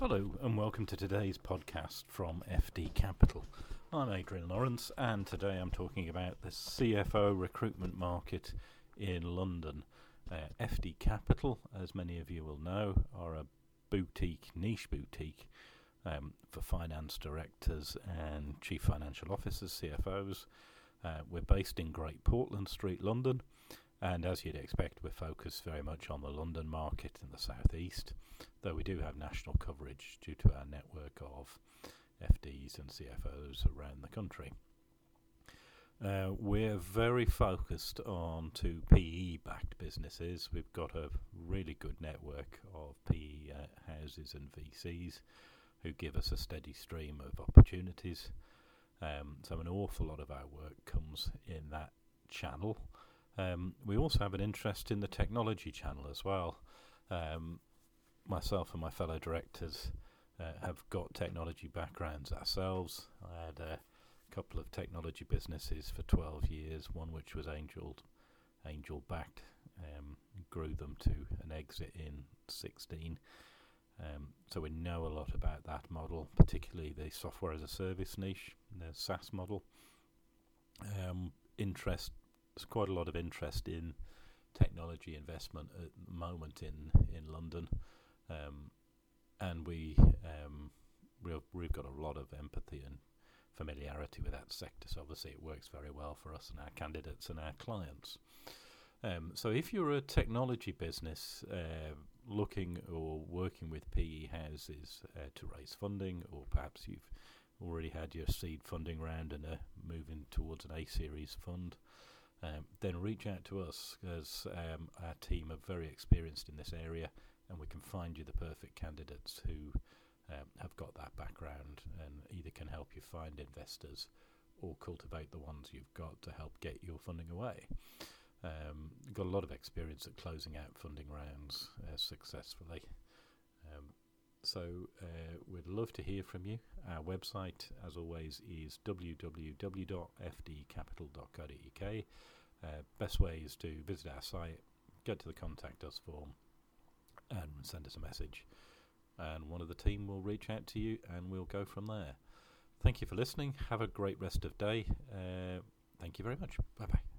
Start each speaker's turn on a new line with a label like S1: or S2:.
S1: Hello, and welcome to today's podcast from FD Capital. I'm Adrian Lawrence, and today I'm talking about the CFO recruitment market in London. Uh, FD Capital, as many of you will know, are a boutique, niche boutique um, for finance directors and chief financial officers, CFOs. Uh, we're based in Great Portland Street, London, and as you'd expect, we're focused very much on the London market in the southeast, though we do have national coverage due to our network of FDs and CFOs around the country. Uh, we're very focused on two PE backed businesses. We've got a really good network of PE uh, houses and VCs who give us a steady stream of opportunities. Um, so, an awful lot of our work comes in that channel. Um, we also have an interest in the technology channel as well. Um, myself and my fellow directors uh, have got technology backgrounds ourselves. I had a couple of technology businesses for 12 years, one which was angel angel backed, um, grew them to an exit in 16. Um, so we know a lot about that model, particularly the software as a service niche, the SaaS model. Um, interest there's quite a lot of interest in technology investment at the moment in in London, um, and we um, we've, we've got a lot of empathy and familiarity with that sector. So obviously, it works very well for us and our candidates and our clients. Um, so if you're a technology business uh, looking or working with PE houses uh, to raise funding, or perhaps you've already had your seed funding round and are moving towards an A series fund um, then reach out to us because um, our team are very experienced in this area and we can find you the perfect candidates who um, have got that background and either can help you find investors or cultivate the ones you've got to help get your funding away. Um, got a lot of experience at closing out funding rounds uh, successfully. Um, so uh, we'd love to hear from you. Our website, as always, is www.fdcapital.co.uk. Uh, best way is to visit our site, get to the contact us form, and send us a message. And one of the team will reach out to you, and we'll go from there. Thank you for listening. Have a great rest of day. Uh, thank you very much. Bye bye.